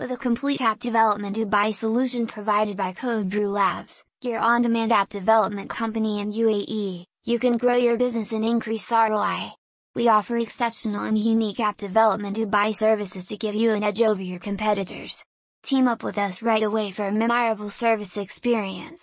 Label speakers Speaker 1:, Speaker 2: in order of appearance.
Speaker 1: With a complete app development Dubai solution provided by Code Brew Labs, your on-demand app development company in UAE, you can grow your business and increase ROI. We offer exceptional and unique app development Dubai services to give you an edge over your competitors. Team up with us right away for a memorable service experience.